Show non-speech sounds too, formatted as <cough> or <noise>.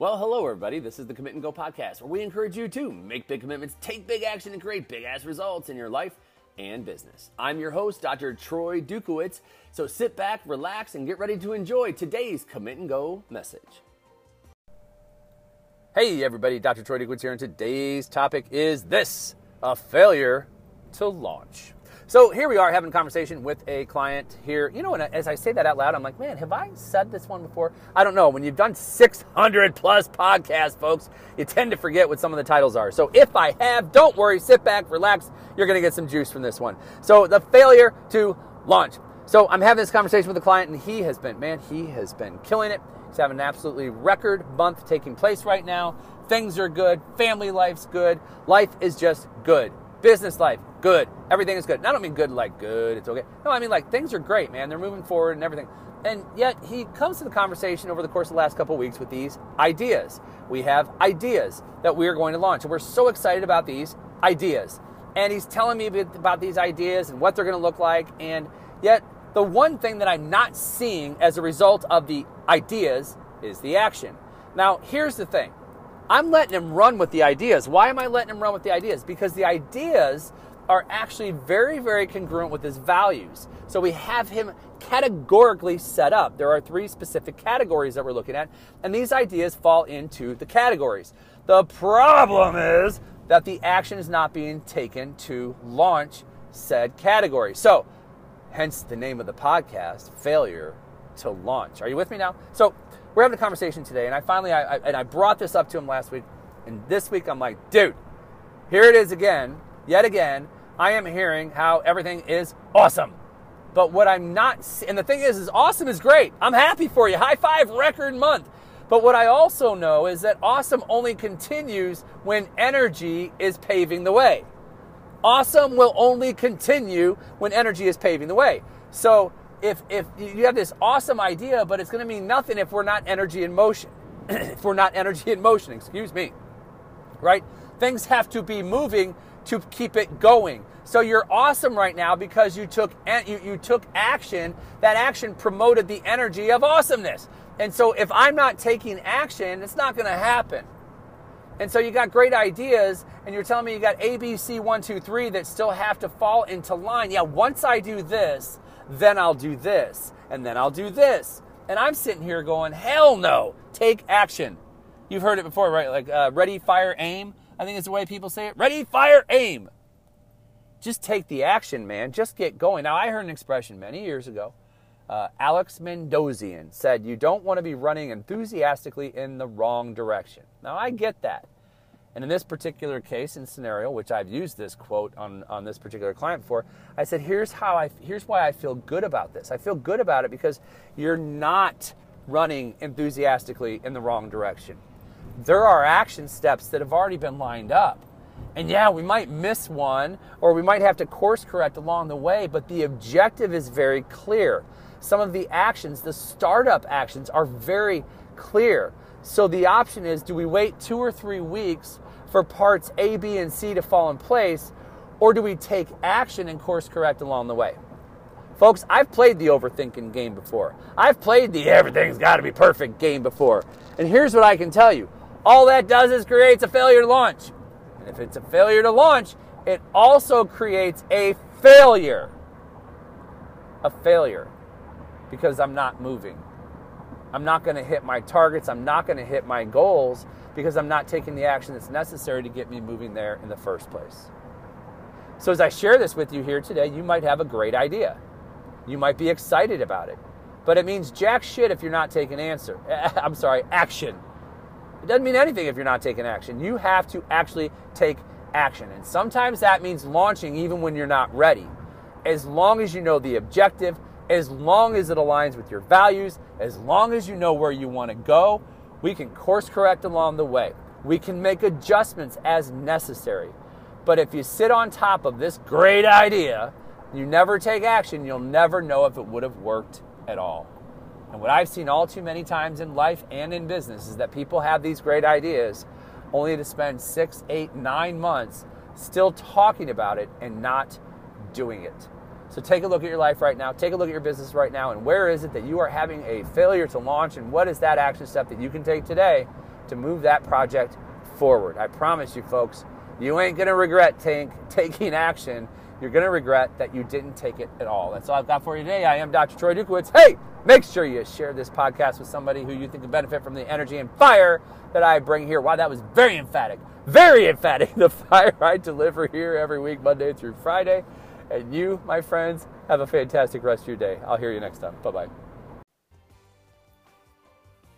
Well, hello, everybody. This is the Commit and Go podcast, where we encourage you to make big commitments, take big action, and create big ass results in your life and business. I'm your host, Dr. Troy Dukowitz. So sit back, relax, and get ready to enjoy today's Commit and Go message. Hey, everybody. Dr. Troy Dukowitz here, and today's topic is this a failure to launch. So here we are having a conversation with a client here. You know, and as I say that out loud, I'm like, man, have I said this one before? I don't know. When you've done 600 plus podcasts, folks, you tend to forget what some of the titles are. So if I have, don't worry, sit back, relax. You're going to get some juice from this one. So the failure to launch. So I'm having this conversation with a client, and he has been, man, he has been killing it. He's having an absolutely record month taking place right now. Things are good. Family life's good. Life is just good. Business life, good. Everything is good. And I don't mean good like good, it's okay. No, I mean like things are great, man. They're moving forward and everything. And yet he comes to the conversation over the course of the last couple weeks with these ideas. We have ideas that we are going to launch. And we're so excited about these ideas. And he's telling me about these ideas and what they're going to look like. And yet, the one thing that I'm not seeing as a result of the ideas is the action. Now, here's the thing I'm letting him run with the ideas. Why am I letting him run with the ideas? Because the ideas are actually very, very congruent with his values. So we have him categorically set up. There are three specific categories that we're looking at, and these ideas fall into the categories. The problem is that the action is not being taken to launch said category. So, hence the name of the podcast, Failure to Launch. Are you with me now? So, we're having a conversation today, and I finally, I, I, and I brought this up to him last week, and this week I'm like, dude, here it is again, yet again. I am hearing how everything is awesome. But what I'm not, and the thing is, is awesome is great. I'm happy for you. High five, record month. But what I also know is that awesome only continues when energy is paving the way. Awesome will only continue when energy is paving the way. So if if you have this awesome idea, but it's going to mean nothing if we're not energy in motion. <clears throat> if we're not energy in motion, excuse me. Right? Things have to be moving to keep it going. So you're awesome right now because you took you, you took action. That action promoted the energy of awesomeness. And so if I'm not taking action, it's not going to happen. And so you got great ideas, and you're telling me you got A, B, C, one, two, three that still have to fall into line. Yeah, once I do this, then I'll do this, and then I'll do this. And I'm sitting here going, hell no, take action. You've heard it before, right? Like uh, ready, fire, aim. I think it's the way people say it. Ready, fire, aim. Just take the action, man. Just get going. Now, I heard an expression many years ago. Uh, Alex Mandossian said, You don't want to be running enthusiastically in the wrong direction. Now, I get that. And in this particular case and scenario, which I've used this quote on, on this particular client for, I said, here's how I here's why I feel good about this. I feel good about it because you're not running enthusiastically in the wrong direction. There are action steps that have already been lined up. And yeah, we might miss one or we might have to course correct along the way, but the objective is very clear. Some of the actions, the startup actions, are very clear. So the option is do we wait two or three weeks for parts A, B, and C to fall in place, or do we take action and course correct along the way? Folks, I've played the overthinking game before. I've played the everything's got to be perfect game before. And here's what I can tell you all that does is creates a failure to launch. And if it's a failure to launch, it also creates a failure. A failure because I'm not moving. I'm not going to hit my targets. I'm not going to hit my goals because I'm not taking the action that's necessary to get me moving there in the first place. So, as I share this with you here today, you might have a great idea. You might be excited about it. But it means jack shit if you're not taking answer. <laughs> I'm sorry, action. It doesn't mean anything if you're not taking action. You have to actually take action. And sometimes that means launching even when you're not ready. As long as you know the objective, as long as it aligns with your values, as long as you know where you want to go, we can course correct along the way. We can make adjustments as necessary. But if you sit on top of this great idea, you never take action, you'll never know if it would have worked at all. And what I've seen all too many times in life and in business is that people have these great ideas only to spend six, eight, nine months still talking about it and not doing it. So take a look at your life right now, take a look at your business right now, and where is it that you are having a failure to launch, and what is that action step that you can take today to move that project forward. I promise you, folks, you ain't gonna regret <laughs> taking action. You're gonna regret that you didn't take it at all. That's all I've got for you today. I am Dr. Troy Dukowitz. Hey, make sure you share this podcast with somebody who you think can benefit from the energy and fire that I bring here. Wow, that was very emphatic. Very emphatic. <laughs> The fire I deliver here every week, Monday through Friday. And you, my friends, have a fantastic rest of your day. I'll hear you next time. Bye bye.